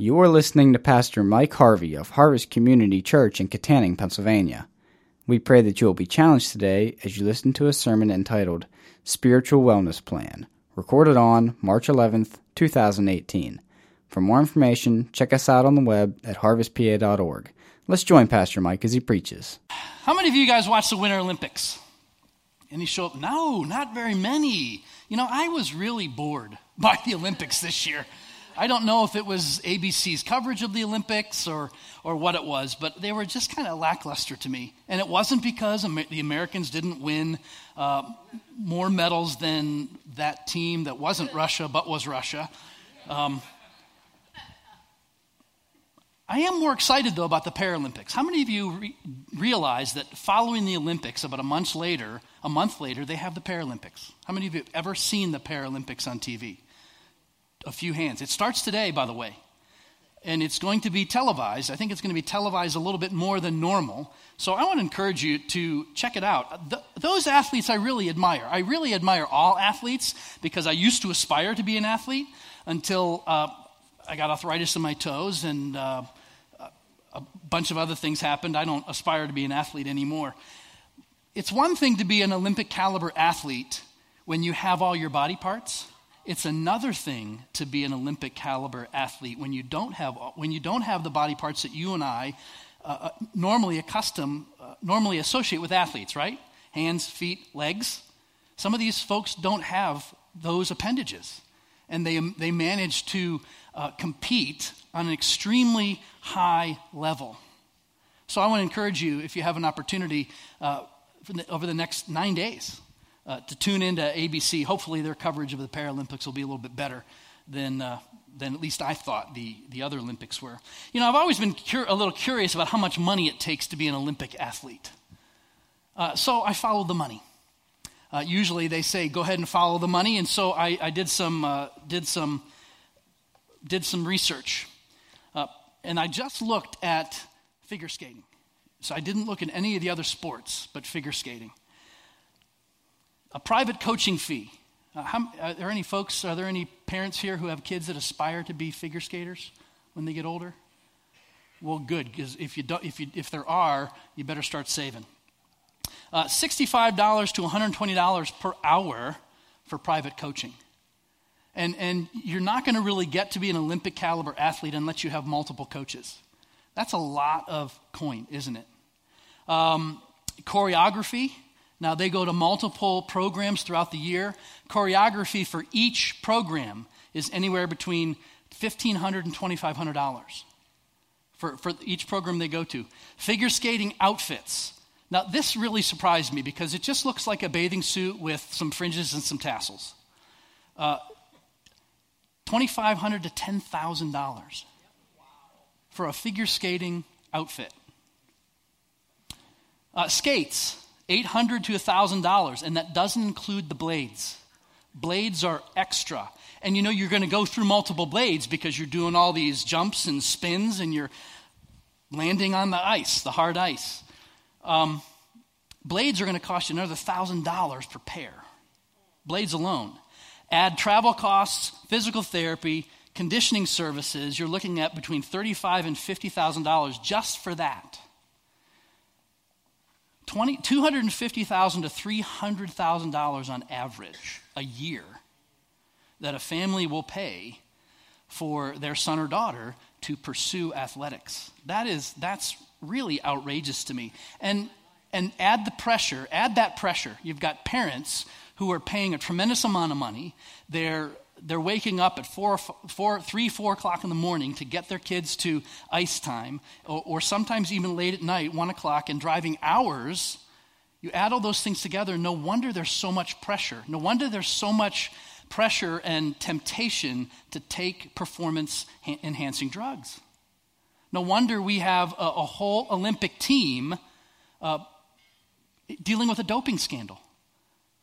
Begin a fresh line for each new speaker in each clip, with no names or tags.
You are listening to Pastor Mike Harvey of Harvest Community Church in Kittanning, Pennsylvania. We pray that you will be challenged today as you listen to a sermon entitled Spiritual Wellness Plan, recorded on March 11th, 2018. For more information, check us out on the web at harvestpa.org. Let's join Pastor Mike as he preaches.
How many of you guys watch the Winter Olympics? Any show up? No, not very many. You know, I was really bored by the Olympics this year. I don't know if it was ABC's coverage of the Olympics or, or what it was, but they were just kind of lackluster to me. And it wasn't because the Americans didn't win uh, more medals than that team that wasn't Russia but was Russia. Um, I am more excited, though, about the Paralympics. How many of you re- realize that following the Olympics, about a month later, a month later, they have the Paralympics? How many of you have ever seen the Paralympics on TV? A few hands. It starts today, by the way. And it's going to be televised. I think it's going to be televised a little bit more than normal. So I want to encourage you to check it out. Those athletes I really admire. I really admire all athletes because I used to aspire to be an athlete until uh, I got arthritis in my toes and. Uh, a bunch of other things happened. I don't aspire to be an athlete anymore. It's one thing to be an Olympic caliber athlete when you have all your body parts. It's another thing to be an Olympic caliber athlete when you don't have when you don't have the body parts that you and I uh, uh normally accustom uh, normally associate with athletes, right? Hands, feet, legs. Some of these folks don't have those appendages, and they they manage to uh, compete on an extremely high level. So I want to encourage you, if you have an opportunity uh, the, over the next nine days, uh, to tune into ABC. Hopefully, their coverage of the Paralympics will be a little bit better than, uh, than at least I thought the, the other Olympics were. You know, I've always been cur- a little curious about how much money it takes to be an Olympic athlete. Uh, so I followed the money. Uh, usually they say, go ahead and follow the money. And so I, I did, some, uh, did, some, did some research and I just looked at figure skating. So I didn't look at any of the other sports, but figure skating. A private coaching fee. Uh, how, are there any folks, are there any parents here who have kids that aspire to be figure skaters when they get older? Well, good, because if, you if, if there are, you better start saving. Uh, $65 to $120 per hour for private coaching. And, and you're not going to really get to be an Olympic caliber athlete unless you have multiple coaches. That's a lot of coin, isn't it? Um, choreography. Now, they go to multiple programs throughout the year. Choreography for each program is anywhere between $1,500 and $2,500 for, for each program they go to. Figure skating outfits. Now, this really surprised me because it just looks like a bathing suit with some fringes and some tassels. Uh, 2,500 to $10,000 for a figure skating outfit. Uh, skates, 800 to $1,000, and that doesn't include the blades. Blades are extra. And you know you're going to go through multiple blades because you're doing all these jumps and spins and you're landing on the ice, the hard ice. Um, blades are going to cost you another $1,000 per pair. Blades alone. Add travel costs, physical therapy, conditioning services, you're looking at between $35 and $50,000 just for that. 20, $250,000 to $300,000 on average a year that a family will pay for their son or daughter to pursue athletics. That is, that's really outrageous to me. And, and add the pressure, add that pressure. You've got parents who are paying a tremendous amount of money. They're, they're waking up at four, four, 3, 4 o'clock in the morning to get their kids to ice time, or, or sometimes even late at night, 1 o'clock, and driving hours. You add all those things together, no wonder there's so much pressure. No wonder there's so much pressure and temptation to take performance enhancing drugs. No wonder we have a, a whole Olympic team uh, dealing with a doping scandal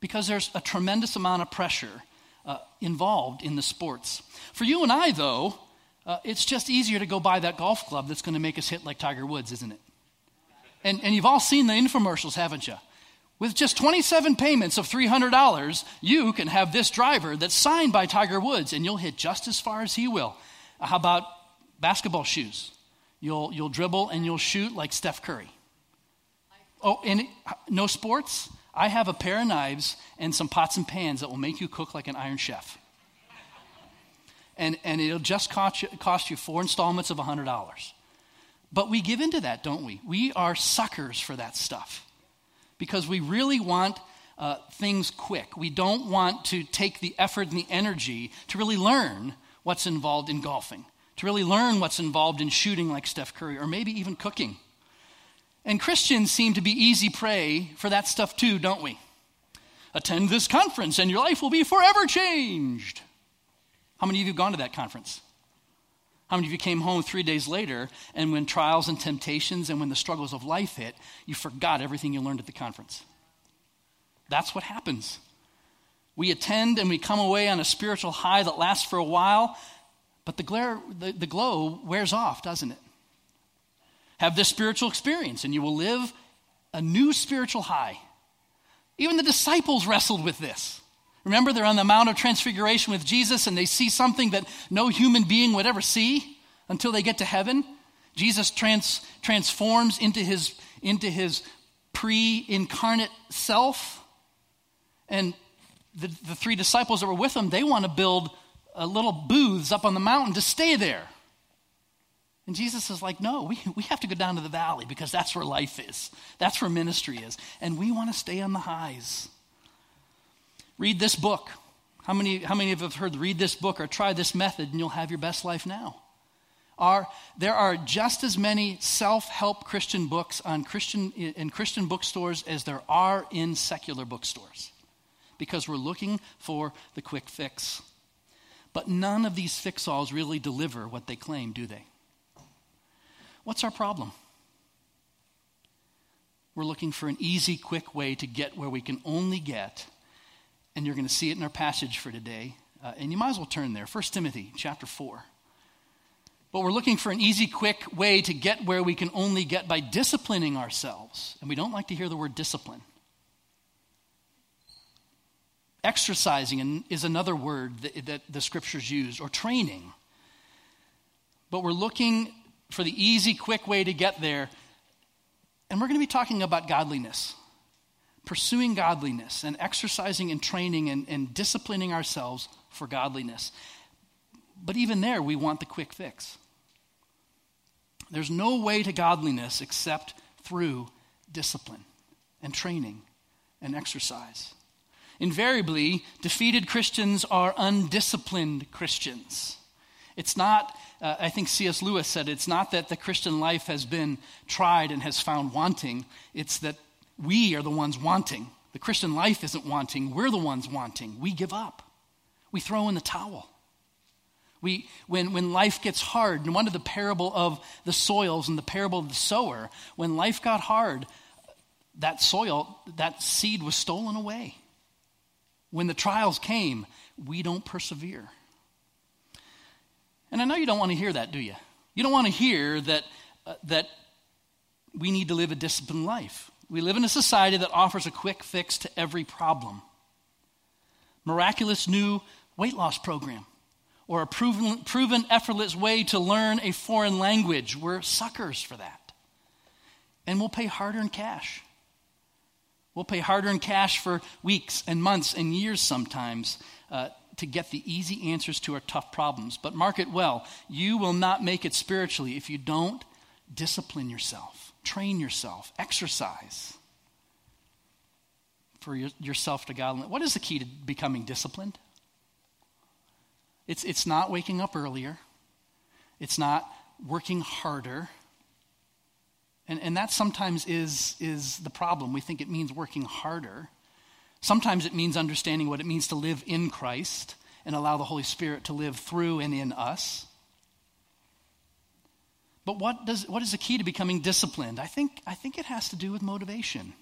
because there's a tremendous amount of pressure uh, involved in the sports. For you and I, though, uh, it's just easier to go buy that golf club that's going to make us hit like Tiger Woods, isn't it? And, and you've all seen the infomercials, haven't you? With just 27 payments of $300, you can have this driver that's signed by Tiger Woods, and you'll hit just as far as he will. How about basketball shoes. You'll, you'll dribble and you'll shoot like Steph Curry. Oh, and it, no sports? I have a pair of knives and some pots and pans that will make you cook like an iron chef. And, and it'll just cost you, cost you four installments of $100. But we give into that, don't we? We are suckers for that stuff because we really want uh, things quick. We don't want to take the effort and the energy to really learn what's involved in golfing, to really learn what's involved in shooting like Steph Curry, or maybe even cooking. And Christians seem to be easy prey for that stuff too, don't we? Attend this conference and your life will be forever changed. How many of you have gone to that conference? How many of you came home three days later and when trials and temptations and when the struggles of life hit, you forgot everything you learned at the conference? That's what happens. We attend and we come away on a spiritual high that lasts for a while, but the, glare, the, the glow wears off, doesn't it? Have this spiritual experience, and you will live a new spiritual high. Even the disciples wrestled with this. Remember, they're on the Mount of Transfiguration with Jesus, and they see something that no human being would ever see until they get to heaven. Jesus trans, transforms into his, into his pre incarnate self. And the, the three disciples that were with him, they want to build uh, little booths up on the mountain to stay there. And Jesus is like, no, we, we have to go down to the valley because that's where life is. That's where ministry is. And we want to stay on the highs. Read this book. How many, how many of you have heard read this book or try this method and you'll have your best life now? Are, there are just as many self-help Christian books on Christian, in Christian bookstores as there are in secular bookstores because we're looking for the quick fix. But none of these fix-alls really deliver what they claim, do they? What's our problem? We're looking for an easy, quick way to get where we can only get. And you're going to see it in our passage for today. Uh, and you might as well turn there 1 Timothy chapter 4. But we're looking for an easy, quick way to get where we can only get by disciplining ourselves. And we don't like to hear the word discipline. Exercising is another word that, that the scriptures use, or training. But we're looking for the easy, quick way to get there. And we're going to be talking about godliness, pursuing godliness, and exercising and training and, and disciplining ourselves for godliness. But even there, we want the quick fix. There's no way to godliness except through discipline and training and exercise. Invariably, defeated Christians are undisciplined Christians. It's not uh, I think C.S. Lewis said it's not that the Christian life has been tried and has found wanting, it's that we are the ones wanting. The Christian life isn't wanting, we're the ones wanting. We give up, we throw in the towel. We, when, when life gets hard, and one of the parable of the soils and the parable of the sower, when life got hard, that soil, that seed was stolen away. When the trials came, we don't persevere. And I know you don't want to hear that, do you? You don't want to hear that, uh, that we need to live a disciplined life. We live in a society that offers a quick fix to every problem. Miraculous new weight loss program or a proven, proven effortless way to learn a foreign language. We're suckers for that. And we'll pay hard earned cash. We'll pay hard earned cash for weeks and months and years sometimes uh, to get the easy answers to our tough problems. But mark it well you will not make it spiritually if you don't discipline yourself, train yourself, exercise for your, yourself to God. What is the key to becoming disciplined? It's, it's not waking up earlier, it's not working harder. And, and that sometimes is, is the problem. We think it means working harder. Sometimes it means understanding what it means to live in Christ and allow the Holy Spirit to live through and in us. But what, does, what is the key to becoming disciplined? I think, I think it has to do with motivation.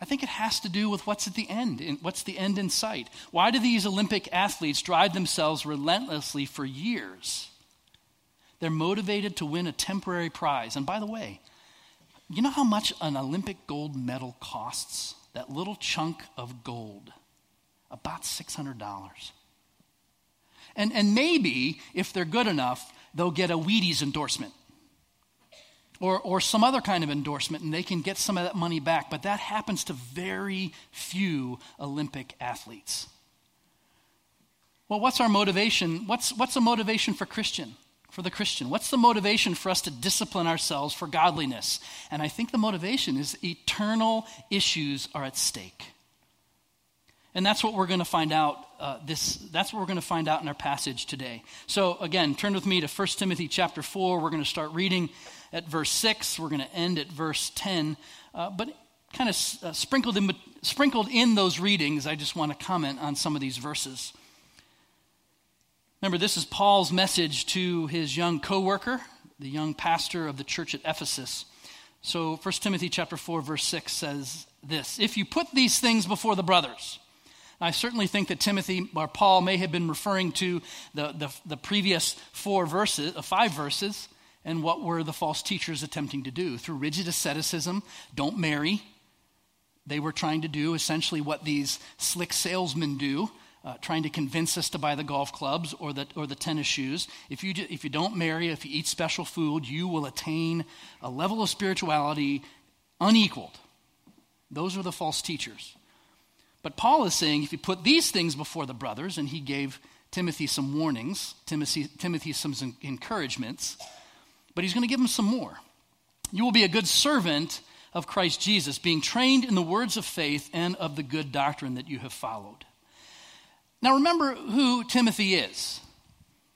I think it has to do with what's at the end, what's the end in sight. Why do these Olympic athletes drive themselves relentlessly for years? They're motivated to win a temporary prize. And by the way, you know how much an Olympic gold medal costs? That little chunk of gold, about $600. And, and maybe, if they're good enough, they'll get a Wheaties endorsement or, or some other kind of endorsement and they can get some of that money back. But that happens to very few Olympic athletes. Well, what's our motivation? What's, what's a motivation for Christian? For the Christian? What's the motivation for us to discipline ourselves for godliness? And I think the motivation is eternal issues are at stake. And that's what we're going to find out uh, this that's what we're going to find out in our passage today. So again, turn with me to 1 Timothy chapter 4. We're going to start reading at verse 6. We're going to end at verse 10. Uh, but kind of uh, sprinkled, in, sprinkled in those readings, I just want to comment on some of these verses. Remember, this is Paul's message to his young co worker, the young pastor of the church at Ephesus. So 1 Timothy chapter 4, verse 6 says this If you put these things before the brothers, I certainly think that Timothy or Paul may have been referring to the, the, the previous four verses, uh, five verses, and what were the false teachers attempting to do? Through rigid asceticism, don't marry. They were trying to do essentially what these slick salesmen do, uh, trying to convince us to buy the golf clubs or the, or the tennis shoes. If you, if you don't marry, if you eat special food, you will attain a level of spirituality unequaled. Those are the false teachers. But Paul is saying if you put these things before the brothers, and he gave Timothy some warnings, Timothy, Timothy some encouragements, but he's going to give him some more. You will be a good servant of Christ Jesus, being trained in the words of faith and of the good doctrine that you have followed. Now, remember who Timothy is.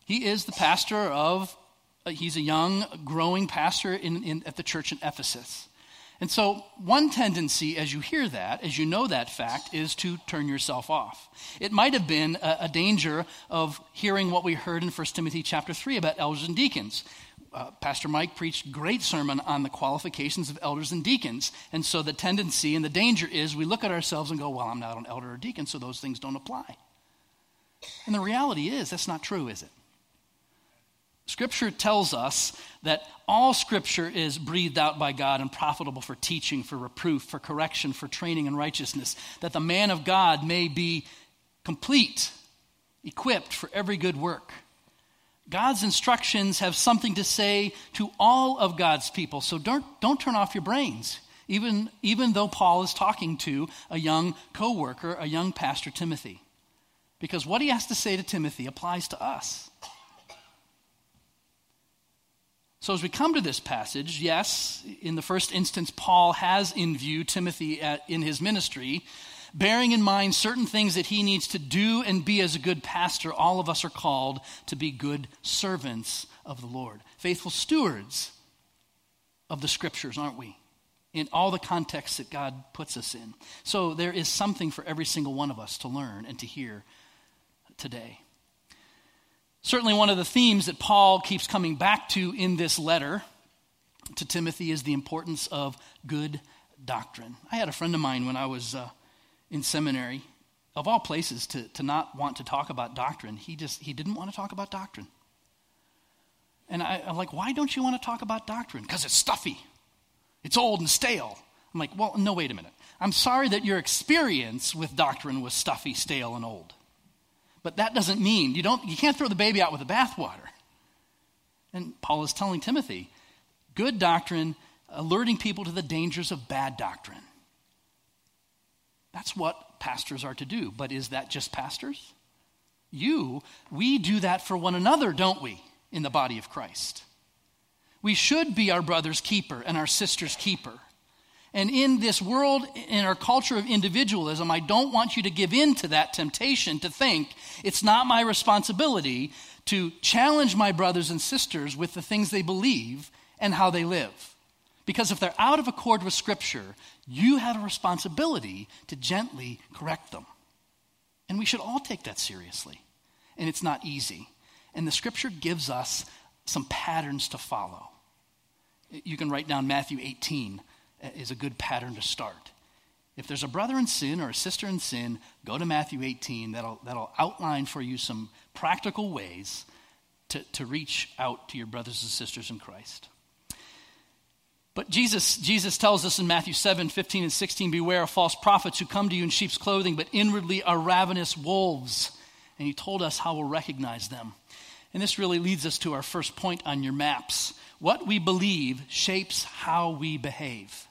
He is the pastor of, uh, he's a young, growing pastor in, in, at the church in Ephesus. And so, one tendency as you hear that, as you know that fact, is to turn yourself off. It might have been a, a danger of hearing what we heard in 1 Timothy chapter 3 about elders and deacons uh, Pastor Mike preached great sermon on the qualifications of elders and deacons. And so the tendency and the danger is we look at ourselves and go, well, I'm not an elder or deacon, so those things don't apply. And the reality is, that's not true, is it? Scripture tells us that all Scripture is breathed out by God and profitable for teaching, for reproof, for correction, for training in righteousness, that the man of God may be complete, equipped for every good work. God's instructions have something to say to all of God's people. So don't, don't turn off your brains, even, even though Paul is talking to a young co worker, a young pastor, Timothy. Because what he has to say to Timothy applies to us. So, as we come to this passage, yes, in the first instance, Paul has in view Timothy at, in his ministry bearing in mind certain things that he needs to do and be as a good pastor, all of us are called to be good servants of the Lord, faithful stewards of the scriptures, aren't we? In all the contexts that God puts us in. So there is something for every single one of us to learn and to hear today. Certainly, one of the themes that Paul keeps coming back to in this letter to Timothy is the importance of good doctrine. I had a friend of mine when I was uh, in seminary, of all places, to, to not want to talk about doctrine. He just he didn't want to talk about doctrine. And I, I'm like, why don't you want to talk about doctrine? Because it's stuffy. It's old and stale. I'm like, well, no, wait a minute. I'm sorry that your experience with doctrine was stuffy, stale, and old. But that doesn't mean you don't you can't throw the baby out with the bathwater. And Paul is telling Timothy, good doctrine, alerting people to the dangers of bad doctrine. That's what pastors are to do. But is that just pastors? You, we do that for one another, don't we, in the body of Christ? We should be our brother's keeper and our sister's keeper. And in this world, in our culture of individualism, I don't want you to give in to that temptation to think it's not my responsibility to challenge my brothers and sisters with the things they believe and how they live. Because if they're out of accord with Scripture, you have a responsibility to gently correct them. And we should all take that seriously. And it's not easy. And the Scripture gives us some patterns to follow. You can write down Matthew 18 is a good pattern to start. If there's a brother in sin or a sister in sin, go to Matthew 18. That'll, that'll outline for you some practical ways to, to reach out to your brothers and sisters in Christ. But Jesus, Jesus tells us in Matthew 7 15 and 16 Beware of false prophets who come to you in sheep's clothing, but inwardly are ravenous wolves. And he told us how we'll recognize them. And this really leads us to our first point on your maps. What we believe shapes how we behave.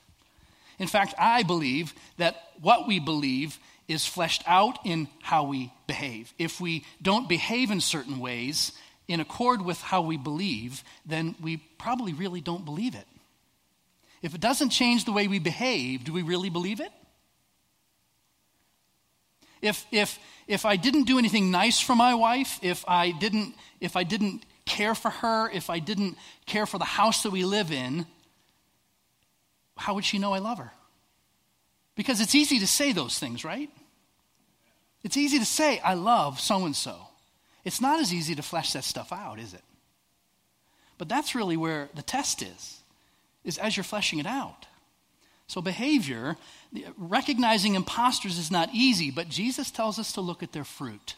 In fact, I believe that what we believe is fleshed out in how we behave. If we don't behave in certain ways in accord with how we believe, then we probably really don't believe it. If it doesn't change the way we behave, do we really believe it? If, if, if I didn't do anything nice for my wife, if I didn't, if I didn't care for her, if I didn't care for the house that we live in, how would she know I love her? Because it's easy to say those things, right? It's easy to say, I love so and so. It's not as easy to flesh that stuff out, is it? But that's really where the test is, is as you're fleshing it out. So, behavior, recognizing imposters is not easy, but Jesus tells us to look at their fruit.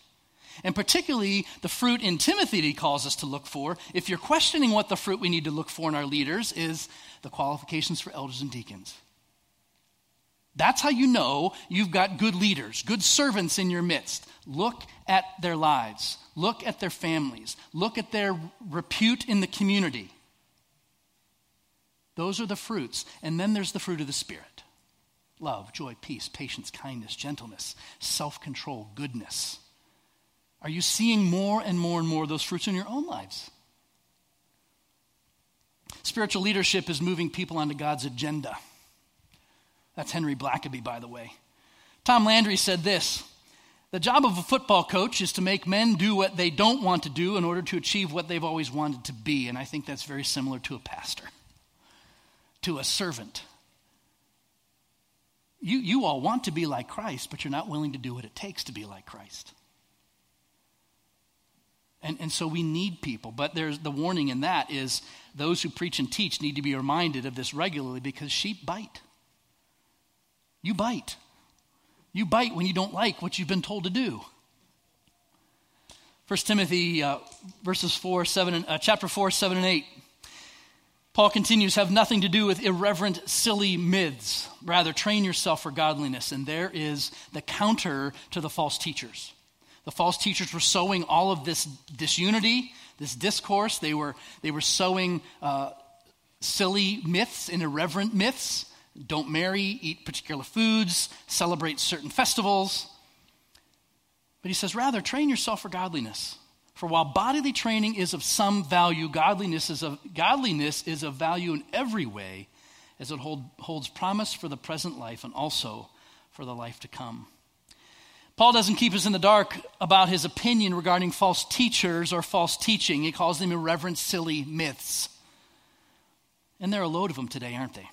And particularly the fruit in Timothy he calls us to look for. If you're questioning what the fruit we need to look for in our leaders is the qualifications for elders and deacons. That's how you know you've got good leaders, good servants in your midst. Look at their lives, look at their families, look at their repute in the community. Those are the fruits. And then there's the fruit of the Spirit love, joy, peace, patience, kindness, gentleness, self control, goodness. Are you seeing more and more and more of those fruits in your own lives? Spiritual leadership is moving people onto God's agenda. That's Henry Blackaby, by the way. Tom Landry said this The job of a football coach is to make men do what they don't want to do in order to achieve what they've always wanted to be. And I think that's very similar to a pastor to a servant. You, you all want to be like Christ, but you're not willing to do what it takes to be like Christ. And, and so we need people. But there's the warning in that is those who preach and teach need to be reminded of this regularly because sheep bite. You bite. You bite when you don't like what you've been told to do. 1 Timothy uh, verses 4, 7, uh, chapter 4, 7, and 8. Paul continues, have nothing to do with irreverent, silly myths. Rather, train yourself for godliness. And there is the counter to the false teachers. The false teachers were sowing all of this disunity, this discourse. They were, they were sowing uh, silly myths and irreverent myths. Don't marry, eat particular foods, celebrate certain festivals. But he says, rather, train yourself for godliness. For while bodily training is of some value, godliness is of, godliness is of value in every way, as it hold, holds promise for the present life and also for the life to come. Paul doesn't keep us in the dark about his opinion regarding false teachers or false teaching. He calls them irreverent, silly myths. And there are a load of them today, aren't they?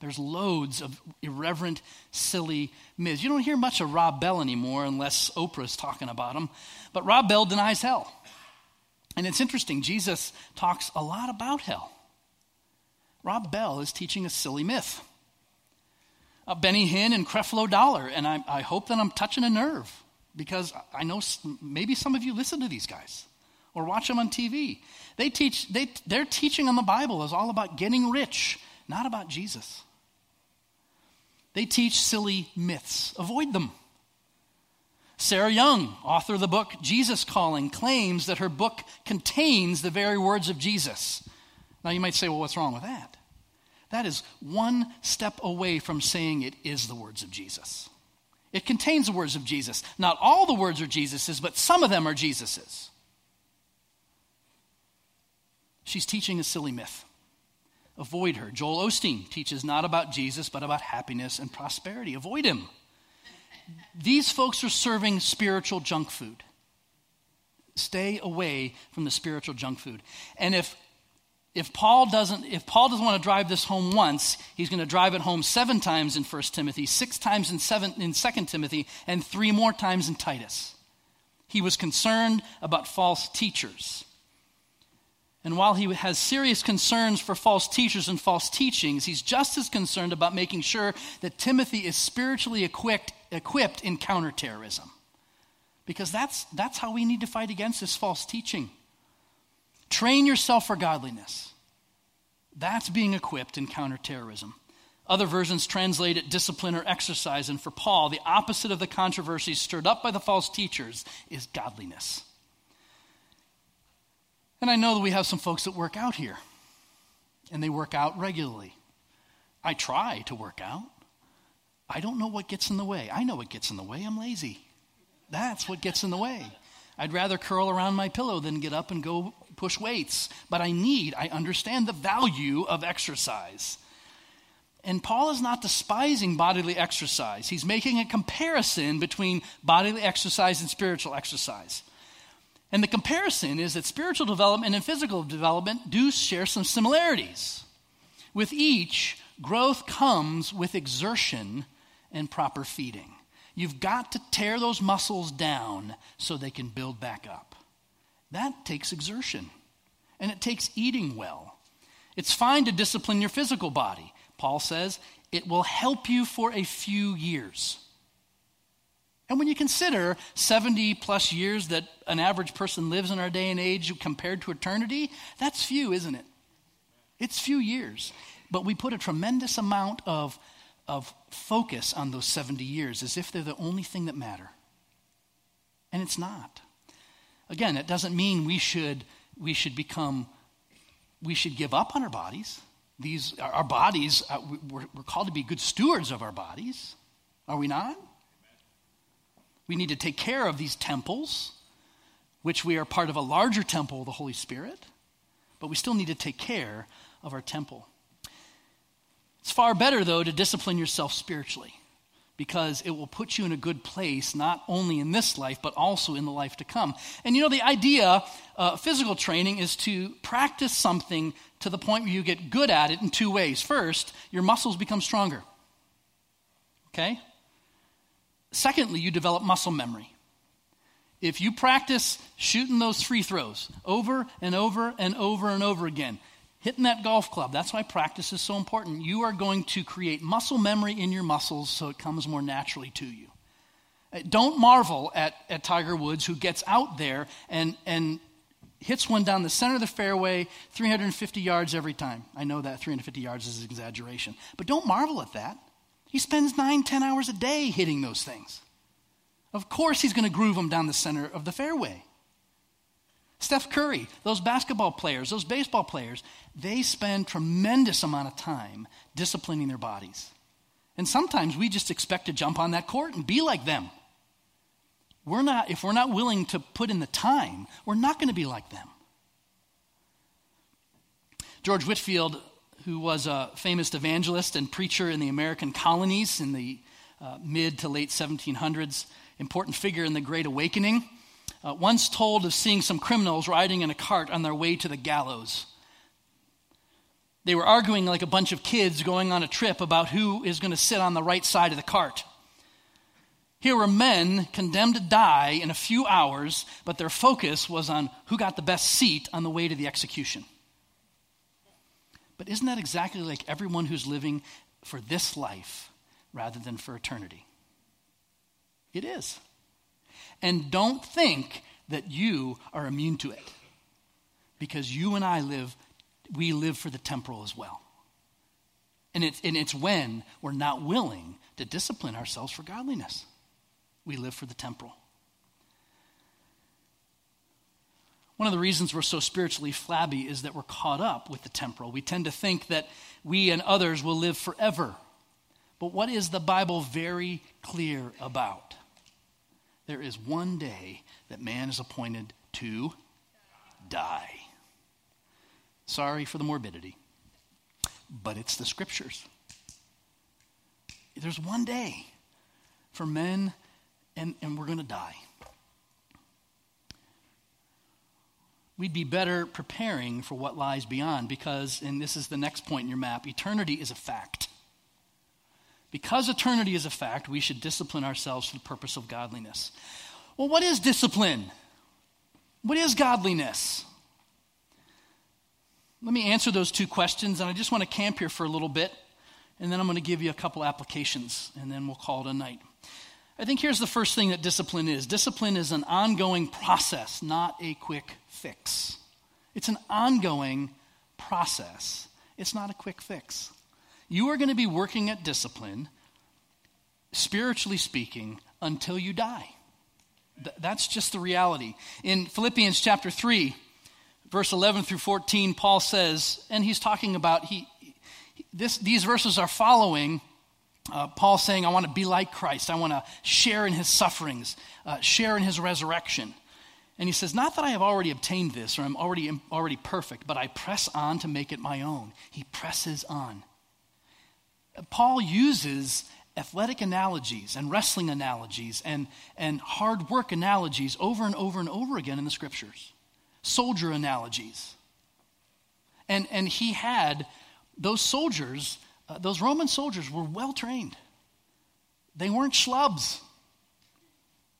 There's loads of irreverent, silly myths. You don't hear much of Rob Bell anymore unless Oprah's talking about him. But Rob Bell denies hell. And it's interesting, Jesus talks a lot about hell. Rob Bell is teaching a silly myth. Uh, Benny Hinn and Creflo Dollar, and I, I hope that I'm touching a nerve because I know maybe some of you listen to these guys or watch them on TV. They teach, they, their teaching on the Bible is all about getting rich, not about Jesus. They teach silly myths. Avoid them. Sarah Young, author of the book Jesus Calling, claims that her book contains the very words of Jesus. Now you might say, well, what's wrong with that? That is one step away from saying it is the words of Jesus. It contains the words of Jesus. Not all the words are Jesus's, but some of them are Jesus's. She's teaching a silly myth. Avoid her. Joel Osteen teaches not about Jesus, but about happiness and prosperity. Avoid him. These folks are serving spiritual junk food. Stay away from the spiritual junk food. And if if Paul doesn't if Paul doesn't want to drive this home once, he's going to drive it home seven times in 1 Timothy, six times in seven in 2 Timothy, and three more times in Titus. He was concerned about false teachers. And while he has serious concerns for false teachers and false teachings, he's just as concerned about making sure that Timothy is spiritually equipped, equipped in counterterrorism. Because that's, that's how we need to fight against this false teaching. Train yourself for godliness. That's being equipped in counterterrorism. Other versions translate it discipline or exercise. And for Paul, the opposite of the controversies stirred up by the false teachers is godliness. And I know that we have some folks that work out here, and they work out regularly. I try to work out. I don't know what gets in the way. I know what gets in the way. I'm lazy. That's what gets in the way. I'd rather curl around my pillow than get up and go push weights. But I need, I understand the value of exercise. And Paul is not despising bodily exercise. He's making a comparison between bodily exercise and spiritual exercise. And the comparison is that spiritual development and physical development do share some similarities. With each, growth comes with exertion and proper feeding. You've got to tear those muscles down so they can build back up. That takes exertion, and it takes eating well. It's fine to discipline your physical body. Paul says it will help you for a few years. And when you consider 70 plus years that an average person lives in our day and age compared to eternity, that's few, isn't it? It's few years. But we put a tremendous amount of, of focus on those 70 years as if they're the only thing that matter. And it's not. Again, it doesn't mean we should, we should become, we should give up on our bodies. These, our bodies, uh, we're, we're called to be good stewards of our bodies. Are we not? We need to take care of these temples, which we are part of a larger temple of the Holy Spirit, but we still need to take care of our temple. It's far better, though, to discipline yourself spiritually because it will put you in a good place, not only in this life, but also in the life to come. And you know, the idea, uh, physical training, is to practice something to the point where you get good at it in two ways. First, your muscles become stronger. Okay? Secondly, you develop muscle memory. If you practice shooting those free throws over and over and over and over again, hitting that golf club, that's why practice is so important. You are going to create muscle memory in your muscles so it comes more naturally to you. Uh, don't marvel at, at Tiger Woods who gets out there and, and hits one down the center of the fairway 350 yards every time. I know that 350 yards is an exaggeration, but don't marvel at that. He spends nine, ten hours a day hitting those things. Of course, he's going to groove them down the center of the fairway. Steph Curry, those basketball players, those baseball players, they spend tremendous amount of time disciplining their bodies. And sometimes we just expect to jump on that court and be like them. We're not, if we're not willing to put in the time, we're not going to be like them. George Whitefield, who was a famous evangelist and preacher in the American colonies in the uh, mid to late 1700s, important figure in the Great Awakening, uh, once told of seeing some criminals riding in a cart on their way to the gallows. They were arguing like a bunch of kids going on a trip about who is going to sit on the right side of the cart. Here were men condemned to die in a few hours, but their focus was on who got the best seat on the way to the execution. But isn't that exactly like everyone who's living for this life rather than for eternity? It is. And don't think that you are immune to it. Because you and I live, we live for the temporal as well. And it's, and it's when we're not willing to discipline ourselves for godliness. We live for the temporal. One of the reasons we're so spiritually flabby is that we're caught up with the temporal. We tend to think that we and others will live forever. But what is the Bible very clear about? There is one day that man is appointed to die. Sorry for the morbidity, but it's the scriptures. There's one day for men, and, and we're going to die. we'd be better preparing for what lies beyond because, and this is the next point in your map, eternity is a fact. Because eternity is a fact, we should discipline ourselves for the purpose of godliness. Well, what is discipline? What is godliness? Let me answer those two questions, and I just want to camp here for a little bit, and then I'm going to give you a couple applications, and then we'll call it a night. I think here's the first thing that discipline is discipline is an ongoing process, not a quick fix. It's an ongoing process, it's not a quick fix. You are going to be working at discipline, spiritually speaking, until you die. Th- that's just the reality. In Philippians chapter 3, verse 11 through 14, Paul says, and he's talking about, he, this, these verses are following uh, Paul saying, I want to be like Christ. I want to share in his sufferings, uh, share in his resurrection. And he says, Not that I have already obtained this or I'm already, already perfect, but I press on to make it my own. He presses on. Paul uses athletic analogies and wrestling analogies and, and hard work analogies over and over and over again in the scriptures, soldier analogies. And, and he had those soldiers, uh, those Roman soldiers were well trained. They weren't schlubs.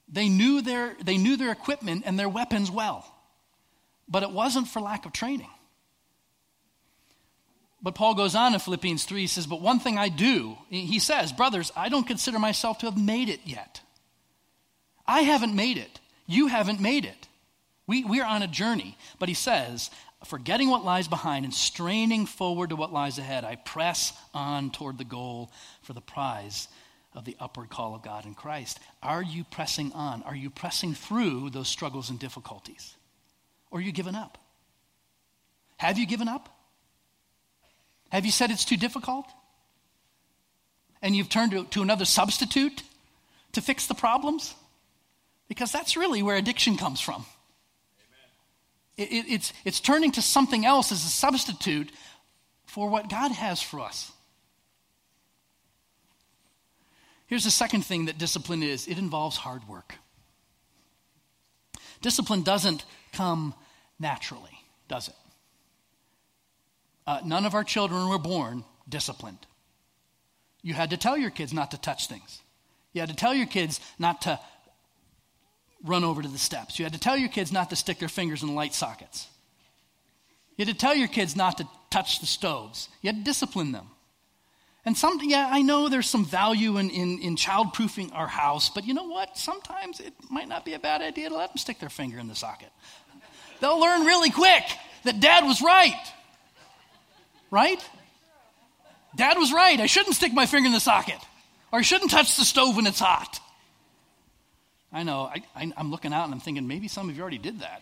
They knew, their, they knew their equipment and their weapons well. But it wasn't for lack of training. But Paul goes on in Philippians 3, he says, But one thing I do, he says, Brothers, I don't consider myself to have made it yet. I haven't made it. You haven't made it. We, we are on a journey. But he says, Forgetting what lies behind and straining forward to what lies ahead, I press on toward the goal for the prize of the upward call of God in Christ. Are you pressing on? Are you pressing through those struggles and difficulties? Or are you given up? Have you given up? Have you said it's too difficult? And you've turned to, to another substitute to fix the problems? Because that's really where addiction comes from. It, it, it's, it's turning to something else as a substitute for what God has for us. Here's the second thing that discipline is it involves hard work. Discipline doesn't come naturally, does it? Uh, none of our children were born disciplined. You had to tell your kids not to touch things. You had to tell your kids not to run over to the steps. You had to tell your kids not to stick their fingers in light sockets. You had to tell your kids not to touch the stoves. You had to discipline them. And some, yeah, I know there's some value in, in, in child proofing our house, but you know what? Sometimes it might not be a bad idea to let them stick their finger in the socket. They'll learn really quick that dad was right. Right? Dad was right. I shouldn't stick my finger in the socket, or I shouldn't touch the stove when it's hot. I know, I, I, I'm looking out and I'm thinking maybe some of you already did that.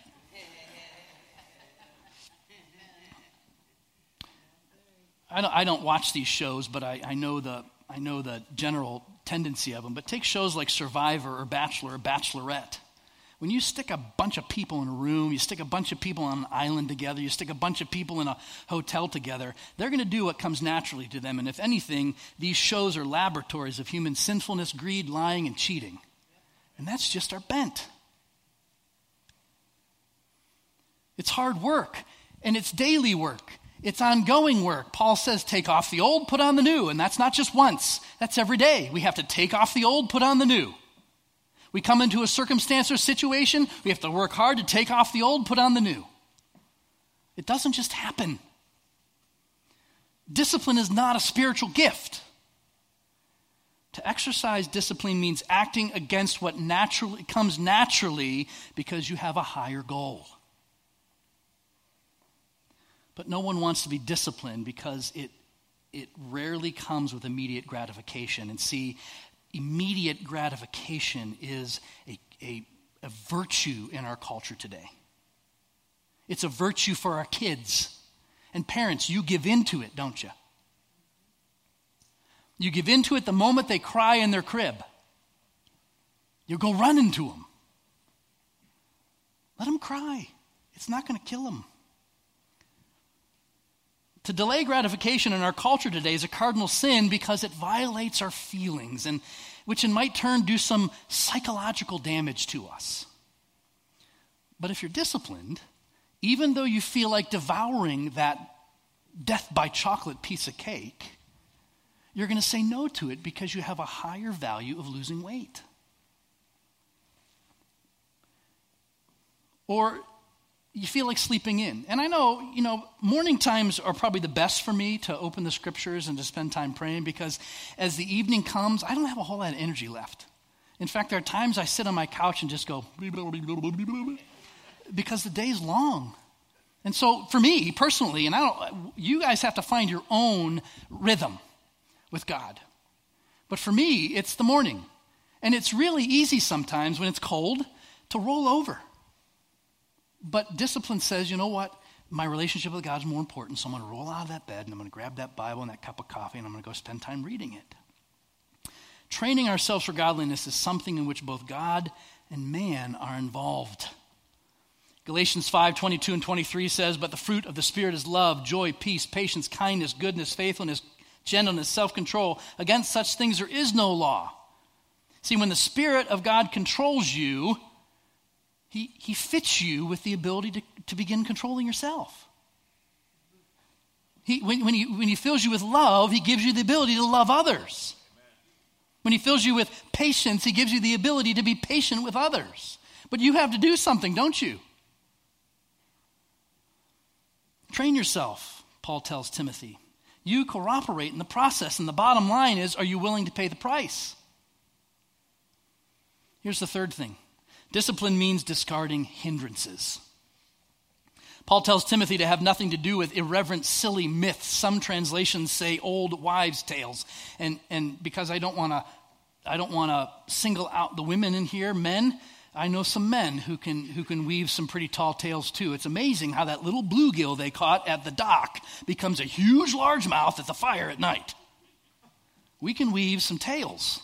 I don't, I don't watch these shows, but I, I, know the, I know the general tendency of them. But take shows like Survivor or Bachelor or Bachelorette. When you stick a bunch of people in a room, you stick a bunch of people on an island together, you stick a bunch of people in a hotel together, they're going to do what comes naturally to them. And if anything, these shows are laboratories of human sinfulness, greed, lying, and cheating. And that's just our bent. It's hard work, and it's daily work. It's ongoing work. Paul says, take off the old, put on the new. And that's not just once, that's every day. We have to take off the old, put on the new. We come into a circumstance or situation, we have to work hard to take off the old, put on the new. It doesn't just happen. Discipline is not a spiritual gift. To exercise discipline means acting against what naturally comes naturally because you have a higher goal. But no one wants to be disciplined because it, it rarely comes with immediate gratification. And see, immediate gratification is a, a, a virtue in our culture today. It's a virtue for our kids. And parents, you give into it, don't you? You give into it the moment they cry in their crib. You go running to them. Let them cry. It's not going to kill them. To delay gratification in our culture today is a cardinal sin because it violates our feelings and which in might turn do some psychological damage to us. But if you're disciplined, even though you feel like devouring that death by chocolate piece of cake, you're going to say no to it because you have a higher value of losing weight. Or you feel like sleeping in. And I know, you know, morning times are probably the best for me to open the scriptures and to spend time praying because as the evening comes, I don't have a whole lot of energy left. In fact, there are times I sit on my couch and just go because the day's long. And so for me personally, and I don't you guys have to find your own rhythm with God. But for me, it's the morning. And it's really easy sometimes when it's cold to roll over But discipline says, you know what? My relationship with God is more important, so I'm going to roll out of that bed and I'm going to grab that Bible and that cup of coffee and I'm going to go spend time reading it. Training ourselves for godliness is something in which both God and man are involved. Galatians 5 22 and 23 says, But the fruit of the Spirit is love, joy, peace, patience, kindness, goodness, faithfulness, gentleness, self control. Against such things there is no law. See, when the Spirit of God controls you, He, he fits you with the ability to, to begin controlling yourself. He, when, when, he, when He fills you with love, He gives you the ability to love others. When He fills you with patience, He gives you the ability to be patient with others. But you have to do something, don't you? Train yourself, Paul tells Timothy. You cooperate in the process, and the bottom line is are you willing to pay the price? Here's the third thing discipline means discarding hindrances. Paul tells Timothy to have nothing to do with irreverent, silly myths. Some translations say old wives' tales. And, and because I don't want to I don't want to single out the women in here, men, I know some men who can, who can weave some pretty tall tales too. It's amazing how that little bluegill they caught at the dock becomes a huge largemouth at the fire at night. We can weave some tales.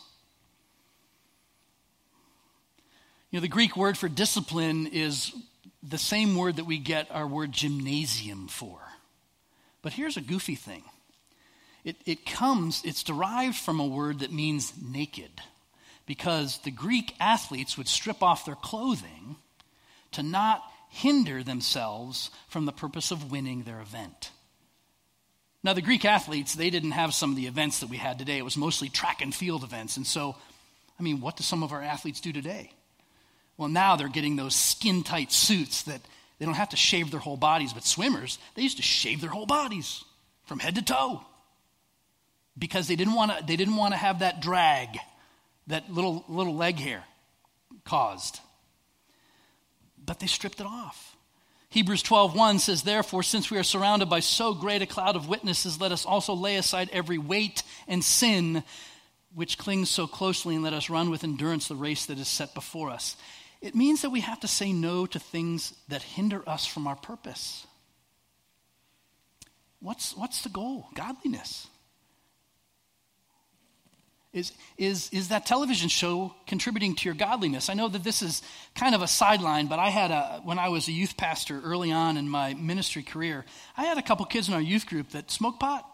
You know, the Greek word for discipline is the same word that we get our word gymnasium for. But here's a goofy thing it, it comes, it's derived from a word that means naked because the Greek athletes would strip off their clothing to not hinder themselves from the purpose of winning their event. Now, the Greek athletes, they didn't have some of the events that we had today. It was mostly track and field events. And so, I mean, what do some of our athletes do today? Well, now they're getting those skin tight suits that they don't have to shave their whole bodies, but swimmers, they used to shave their whole bodies from head to toe because they didn't want to, they didn't want to have that drag that little, little leg hair caused. But they stripped it off. Hebrews 12:1 says therefore since we are surrounded by so great a cloud of witnesses let us also lay aside every weight and sin which clings so closely and let us run with endurance the race that is set before us. It means that we have to say no to things that hinder us from our purpose. What's, what's the goal? Godliness. Is, is, is that television show contributing to your godliness? I know that this is kind of a sideline, but I had a, when I was a youth pastor early on in my ministry career, I had a couple kids in our youth group that smoked pot,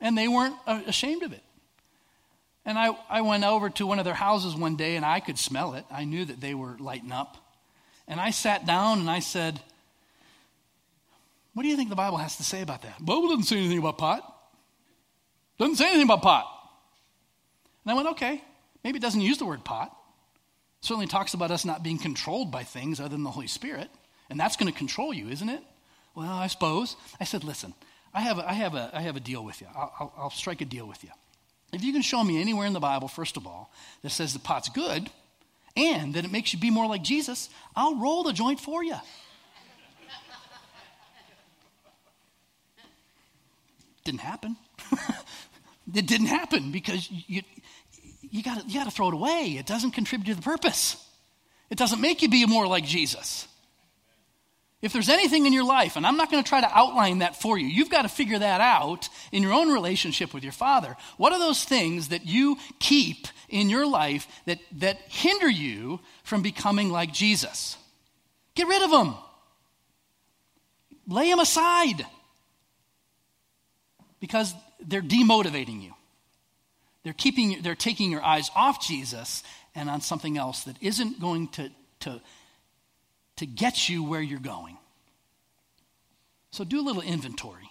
and they weren't uh, ashamed of it. And I, I went over to one of their houses one day, and I could smell it. I knew that they were lighting up. And I sat down and I said, What do you think the Bible has to say about that? Bible doesn't say anything about pot. Doesn't say anything about pot. And I went, okay, maybe it doesn't use the word pot. It certainly talks about us not being controlled by things other than the Holy Spirit. And that's going to control you, isn't it? Well, I suppose. I said, listen, I have a, I have a, I have a deal with you. I'll, I'll, I'll strike a deal with you. If you can show me anywhere in the Bible, first of all, that says the pot's good and that it makes you be more like Jesus, I'll roll the joint for you. Didn't happen. it didn't happen because you, you got you to throw it away. It doesn't contribute to the purpose, it doesn't make you be more like Jesus. If there's anything in your life, and I'm not going to try to outline that for you, you've got to figure that out in your own relationship with your Father. What are those things that you keep in your life that, that hinder you from becoming like Jesus? Get rid of them, lay them aside because they're demotivating you. They're, keeping, they're taking your eyes off Jesus and on something else that isn't going to, to, to get you where you're going. So do a little inventory.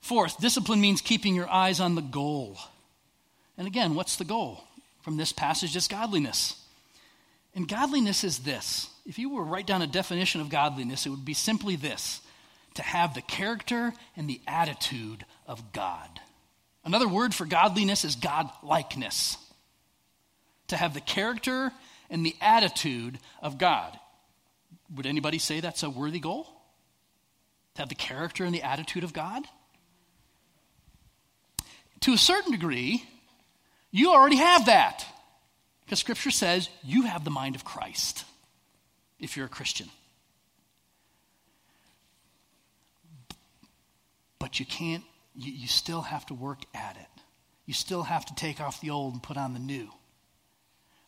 Fourth, discipline means keeping your eyes on the goal. And again, what's the goal? From this passage, is godliness. And godliness is this. If you were to write down a definition of godliness, it would be simply this to have the character and the attitude of God. Another word for godliness is godlikeness. To have the character and the attitude of God. Would anybody say that's a worthy goal? To have the character and the attitude of God? To a certain degree, you already have that. Because Scripture says you have the mind of Christ. if you're a Christian. But you can't, you, you still have to work at it. You still have to take off the old and put on the new.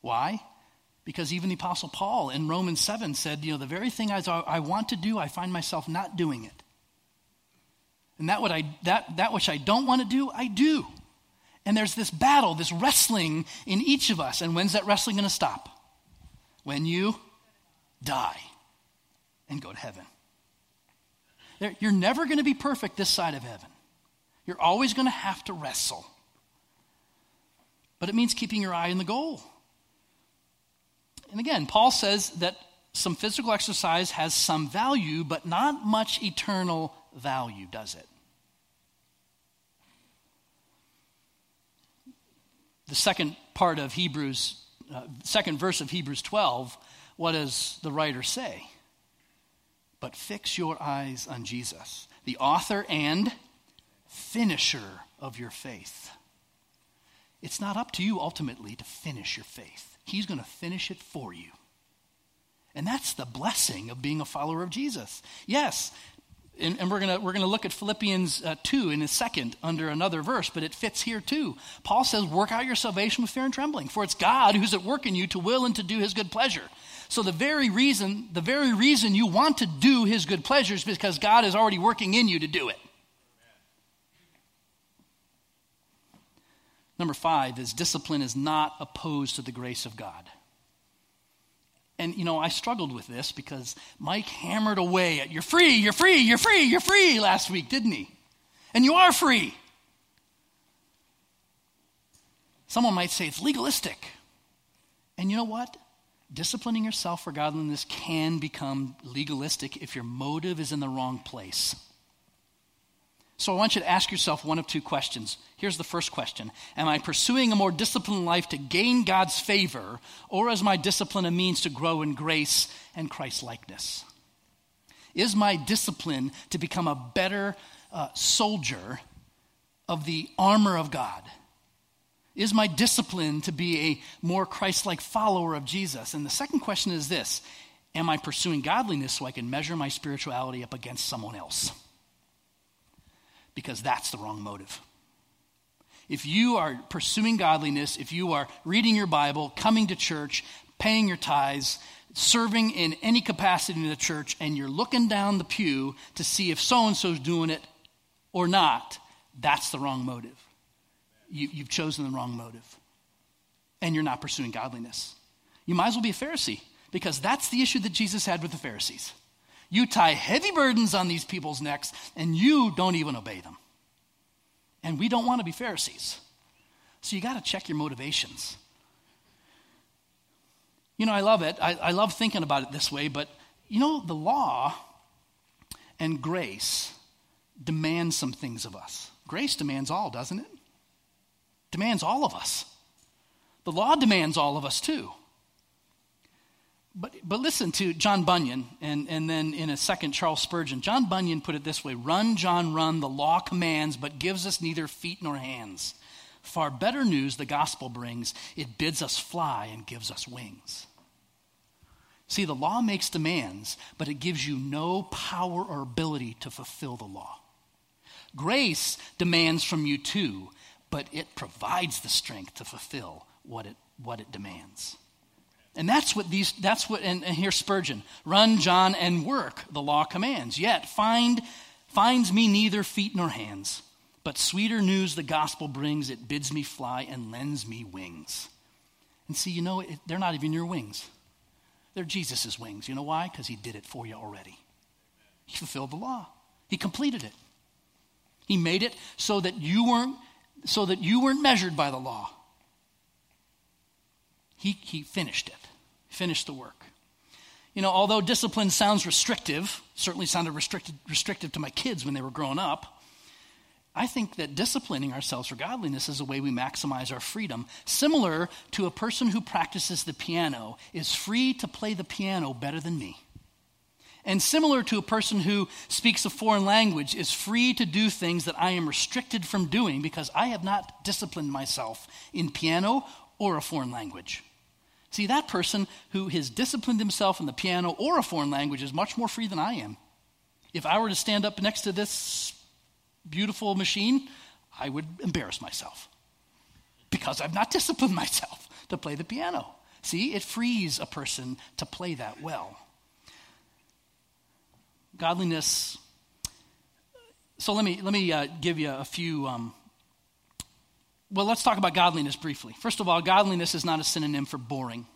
Why? Because even the Apostle Paul in Romans 7 said, you know, the very thing I, I want to do, I find myself not doing it. And that, what I, that, that which I don't want to do, I do. And there's this battle, this wrestling in each of us. And when's that wrestling going to stop? When you die and go to heaven. You're never going to be perfect this side of heaven. You're always going to have to wrestle. But it means keeping your eye on the goal. And again, Paul says that some physical exercise has some value, but not much eternal value, does it? The second part of Hebrews, uh, second verse of Hebrews 12, what does the writer say? But fix your eyes on Jesus, the author and finisher of your faith. It's not up to you ultimately to finish your faith, He's going to finish it for you. And that's the blessing of being a follower of Jesus. Yes, and, and we're going we're gonna look at Philippians uh, 2 in a second under another verse, but it fits here too. Paul says, Work out your salvation with fear and trembling, for it's God who's at work in you to will and to do his good pleasure. So the very reason, the very reason you want to do his good pleasure is because God is already working in you to do it. Number five is discipline is not opposed to the grace of God. And, you know, I struggled with this because Mike hammered away at you're free, you're free, you're free, you're free last week, didn't he? And you are free. Someone might say it's legalistic. And you know what? Disciplining yourself for godliness can become legalistic if your motive is in the wrong place. So I want you to ask yourself one of two questions. Here's the first question Am I pursuing a more disciplined life to gain God's favor, or is my discipline a means to grow in grace and Christ likeness? Is my discipline to become a better uh, soldier of the armor of God? Is my discipline to be a more Christ like follower of Jesus? And the second question is this Am I pursuing godliness so I can measure my spirituality up against someone else? Because that's the wrong motive. If you are pursuing godliness, if you are reading your Bible, coming to church, paying your tithes, serving in any capacity in the church, and you're looking down the pew to see if so and so's doing it or not, that's the wrong motive. You, you've chosen the wrong motive. And you're not pursuing godliness. You might as well be a Pharisee because that's the issue that Jesus had with the Pharisees. You tie heavy burdens on these people's necks, and you don't even obey them. And we don't want to be Pharisees. So you got to check your motivations. You know, I love it. I, I love thinking about it this way, but you know, the law and grace demand some things of us. Grace demands all, doesn't it? Demands all of us. The law demands all of us too. But, but listen to John Bunyan, and, and then in a second, Charles Spurgeon. John Bunyan put it this way Run, John, run, the law commands, but gives us neither feet nor hands. Far better news the gospel brings. It bids us fly and gives us wings. See, the law makes demands, but it gives you no power or ability to fulfill the law. Grace demands from you too, but it provides the strength to fulfill what it, what it demands. And that's what these, that's what, and, and here's Spurgeon run, John, and work, the law commands. Yet find, finds me neither feet nor hands. But sweeter news the gospel brings, it bids me fly and lends me wings. And see, you know, it, they're not even your wings. They're Jesus' wings. You know why? Because he did it for you already. He fulfilled the law. He completed it. He made it so that you weren't so that you weren't measured by the law. He, he finished it finish the work. You know, although discipline sounds restrictive, certainly sounded restricted, restrictive to my kids when they were growing up, I think that disciplining ourselves for godliness is a way we maximize our freedom. Similar to a person who practices the piano is free to play the piano better than me. And similar to a person who speaks a foreign language is free to do things that I am restricted from doing because I have not disciplined myself in piano or a foreign language. See, that person who has disciplined himself in the piano or a foreign language is much more free than I am. If I were to stand up next to this beautiful machine, I would embarrass myself because I've not disciplined myself to play the piano. See, it frees a person to play that well. Godliness. So let me let me uh, give you a few. Um, well, let's talk about godliness briefly. First of all, godliness is not a synonym for boring.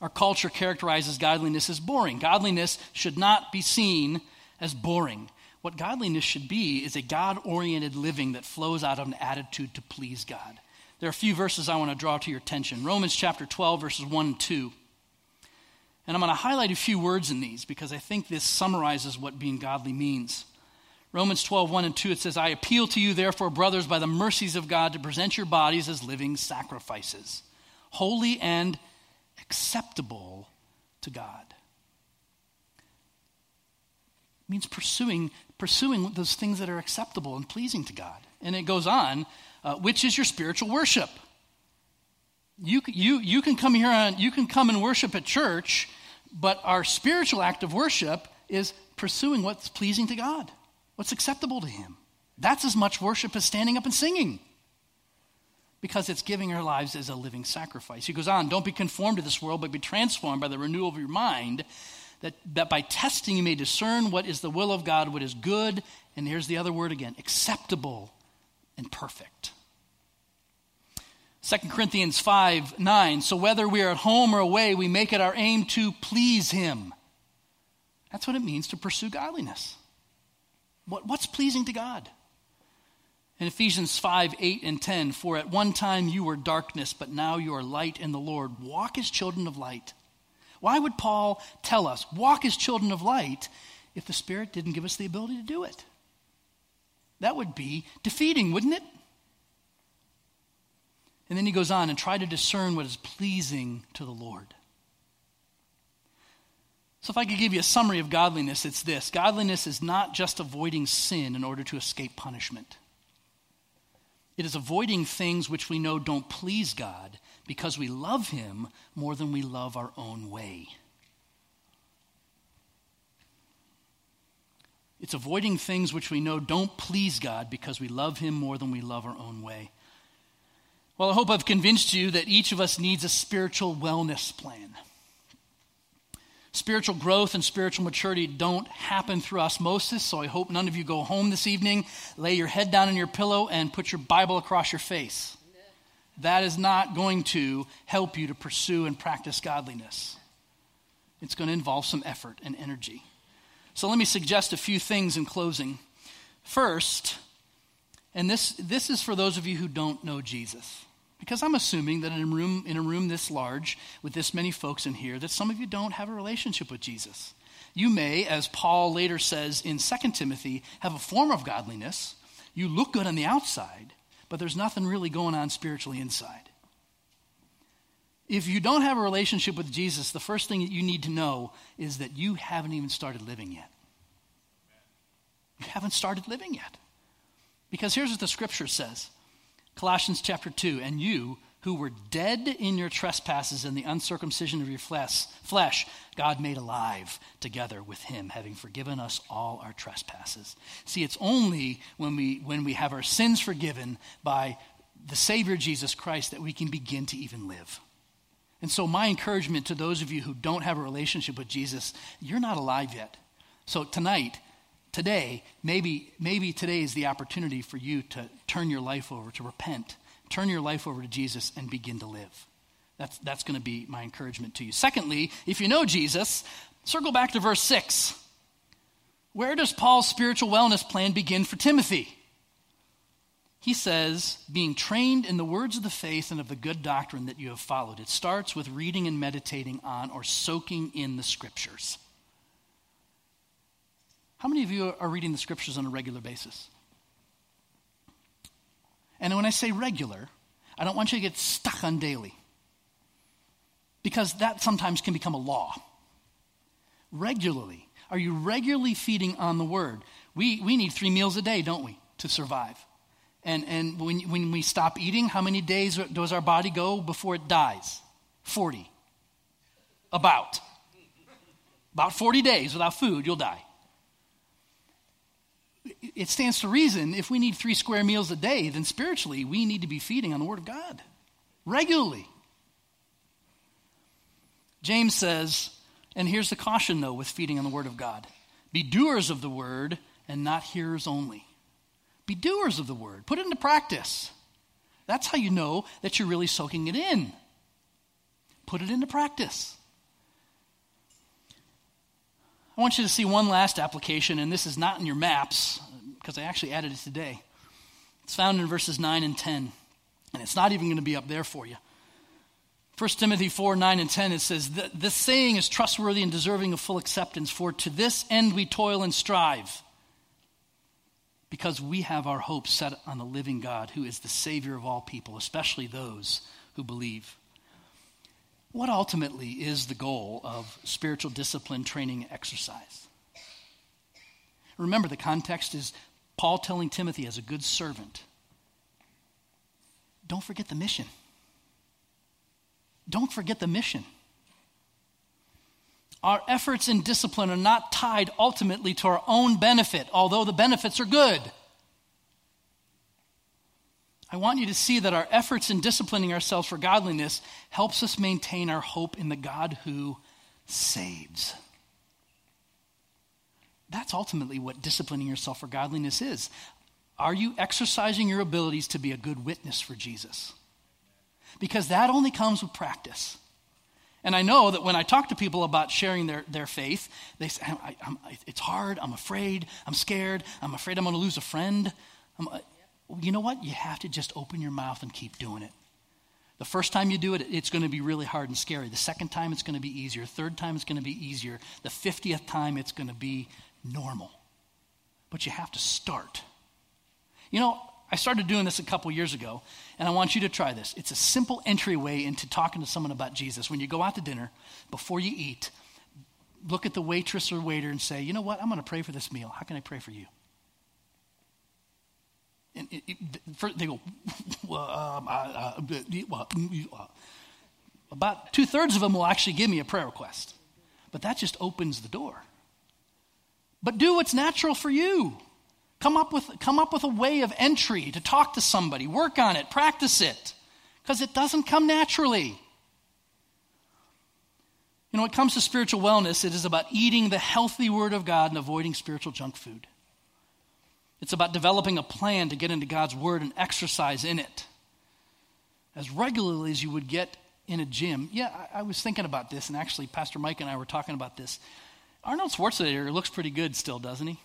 Our culture characterizes godliness as boring. Godliness should not be seen as boring. What godliness should be is a God oriented living that flows out of an attitude to please God. There are a few verses I want to draw to your attention Romans chapter 12, verses 1 and 2. And I'm going to highlight a few words in these because I think this summarizes what being godly means. Romans 12, 1 and 2, it says, I appeal to you, therefore, brothers, by the mercies of God, to present your bodies as living sacrifices, holy and acceptable to God. It means pursuing, pursuing those things that are acceptable and pleasing to God. And it goes on, uh, which is your spiritual worship. You, you, you can come here and you can come and worship at church, but our spiritual act of worship is pursuing what's pleasing to God, what's acceptable to Him. That's as much worship as standing up and singing because it's giving our lives as a living sacrifice. He goes on, don't be conformed to this world, but be transformed by the renewal of your mind, that, that by testing you may discern what is the will of God, what is good, and here's the other word again acceptable and perfect. 2 Corinthians 5 9. So whether we are at home or away, we make it our aim to please Him. That's what it means to pursue godliness. What, what's pleasing to God? In Ephesians 5 8 and 10, for at one time you were darkness, but now you are light in the Lord. Walk as children of light. Why would Paul tell us, walk as children of light, if the Spirit didn't give us the ability to do it? That would be defeating, wouldn't it? And then he goes on and try to discern what is pleasing to the Lord. So, if I could give you a summary of godliness, it's this Godliness is not just avoiding sin in order to escape punishment, it is avoiding things which we know don't please God because we love Him more than we love our own way. It's avoiding things which we know don't please God because we love Him more than we love our own way. Well, I hope I've convinced you that each of us needs a spiritual wellness plan. Spiritual growth and spiritual maturity don't happen through osmosis, so I hope none of you go home this evening, lay your head down on your pillow, and put your Bible across your face. That is not going to help you to pursue and practice godliness. It's going to involve some effort and energy. So let me suggest a few things in closing. First, and this, this is for those of you who don't know Jesus. Because I'm assuming that in a room in a room this large with this many folks in here that some of you don't have a relationship with Jesus. You may, as Paul later says in 2 Timothy, have a form of godliness. You look good on the outside, but there's nothing really going on spiritually inside. If you don't have a relationship with Jesus, the first thing that you need to know is that you haven't even started living yet. You haven't started living yet. Because here's what the scripture says Colossians chapter 2 And you who were dead in your trespasses and the uncircumcision of your flesh, God made alive together with him, having forgiven us all our trespasses. See, it's only when we, when we have our sins forgiven by the Savior Jesus Christ that we can begin to even live. And so, my encouragement to those of you who don't have a relationship with Jesus, you're not alive yet. So, tonight, today, maybe, maybe today is the opportunity for you to turn your life over, to repent, turn your life over to Jesus, and begin to live. That's, that's going to be my encouragement to you. Secondly, if you know Jesus, circle back to verse 6. Where does Paul's spiritual wellness plan begin for Timothy? He says, being trained in the words of the faith and of the good doctrine that you have followed. It starts with reading and meditating on or soaking in the scriptures. How many of you are reading the scriptures on a regular basis? And when I say regular, I don't want you to get stuck on daily. Because that sometimes can become a law. Regularly. Are you regularly feeding on the word? We, we need three meals a day, don't we, to survive? And, and when, when we stop eating, how many days does our body go before it dies? 40. About. About 40 days without food, you'll die. It stands to reason if we need three square meals a day, then spiritually we need to be feeding on the Word of God regularly. James says, and here's the caution though with feeding on the Word of God be doers of the Word and not hearers only. Be doers of the Word, put it into practice. That's how you know that you're really soaking it in. Put it into practice. I want you to see one last application, and this is not in your maps because I actually added it today. It's found in verses 9 and 10, and it's not even going to be up there for you. 1 Timothy 4 9 and 10, it says, This saying is trustworthy and deserving of full acceptance, for to this end we toil and strive, because we have our hope set on the living God, who is the Savior of all people, especially those who believe. What ultimately is the goal of spiritual discipline training exercise? Remember, the context is Paul telling Timothy as a good servant don't forget the mission. Don't forget the mission. Our efforts in discipline are not tied ultimately to our own benefit, although the benefits are good. I want you to see that our efforts in disciplining ourselves for godliness helps us maintain our hope in the God who saves. That's ultimately what disciplining yourself for godliness is. Are you exercising your abilities to be a good witness for Jesus? Because that only comes with practice. And I know that when I talk to people about sharing their, their faith, they say, I, It's hard, I'm afraid, I'm scared, I'm afraid I'm going to lose a friend. I'm, you know what? You have to just open your mouth and keep doing it. The first time you do it, it's going to be really hard and scary. The second time, it's going to be easier. Third time, it's going to be easier. The 50th time, it's going to be normal. But you have to start. You know, I started doing this a couple years ago, and I want you to try this. It's a simple entryway into talking to someone about Jesus. When you go out to dinner, before you eat, look at the waitress or waiter and say, You know what? I'm going to pray for this meal. How can I pray for you? And it, it, first they go, well, um, uh, uh, about two thirds of them will actually give me a prayer request. But that just opens the door. But do what's natural for you. Come up with, come up with a way of entry to talk to somebody. Work on it. Practice it. Because it doesn't come naturally. You know, when it comes to spiritual wellness, it is about eating the healthy Word of God and avoiding spiritual junk food. It's about developing a plan to get into God's Word and exercise in it as regularly as you would get in a gym. Yeah, I, I, was thinking about this, and actually, Pastor Mike and I were talking about this. Arnold Schwarzenegger looks pretty good still, doesn't he?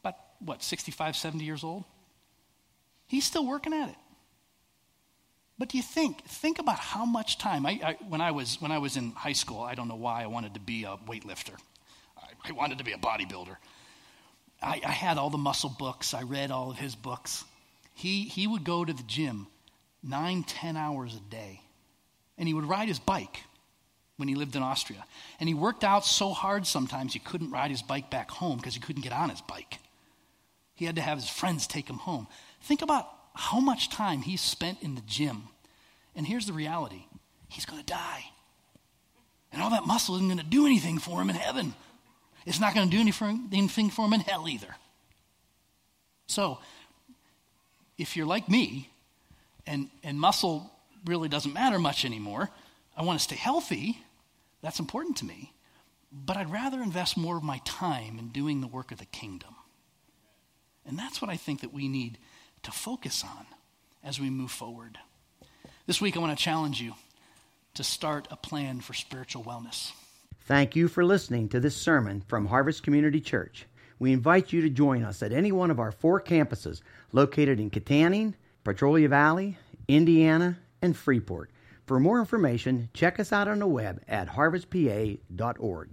About, what, 65, 70 years old? He's still working at it. But do you think, think about how much time, I, I, when, I was, when I was in high school, I don't know why I wanted to be a weightlifter. I, I wanted to be a bodybuilder. I, I had all the muscle books. I read all of his books. He, he would go to the gym nine, ten hours a day. And he would ride his bike when he lived in Austria. And he worked out so hard sometimes he couldn't ride his bike back home because he couldn't get on his bike. He had to have his friends take him home. Think about how much time he spent in the gym. And here's the reality he's going to die. And all that muscle isn't going to do anything for him in heaven. It's not going to do anything for him in hell either. So, if you're like me, and, and muscle really doesn't matter much anymore, I want to stay healthy. That's important to me. But I'd rather invest more of my time in doing the work of the kingdom. And that's what I think that we need to focus on as we move forward. This week, I want to challenge you to start a plan for spiritual wellness.
Thank you for listening to this sermon from Harvest Community Church. We invite you to join us at any one of our four campuses located in Kittanning, Petrolia Valley, Indiana, and Freeport. For more information, check us out on the web at harvestpa.org.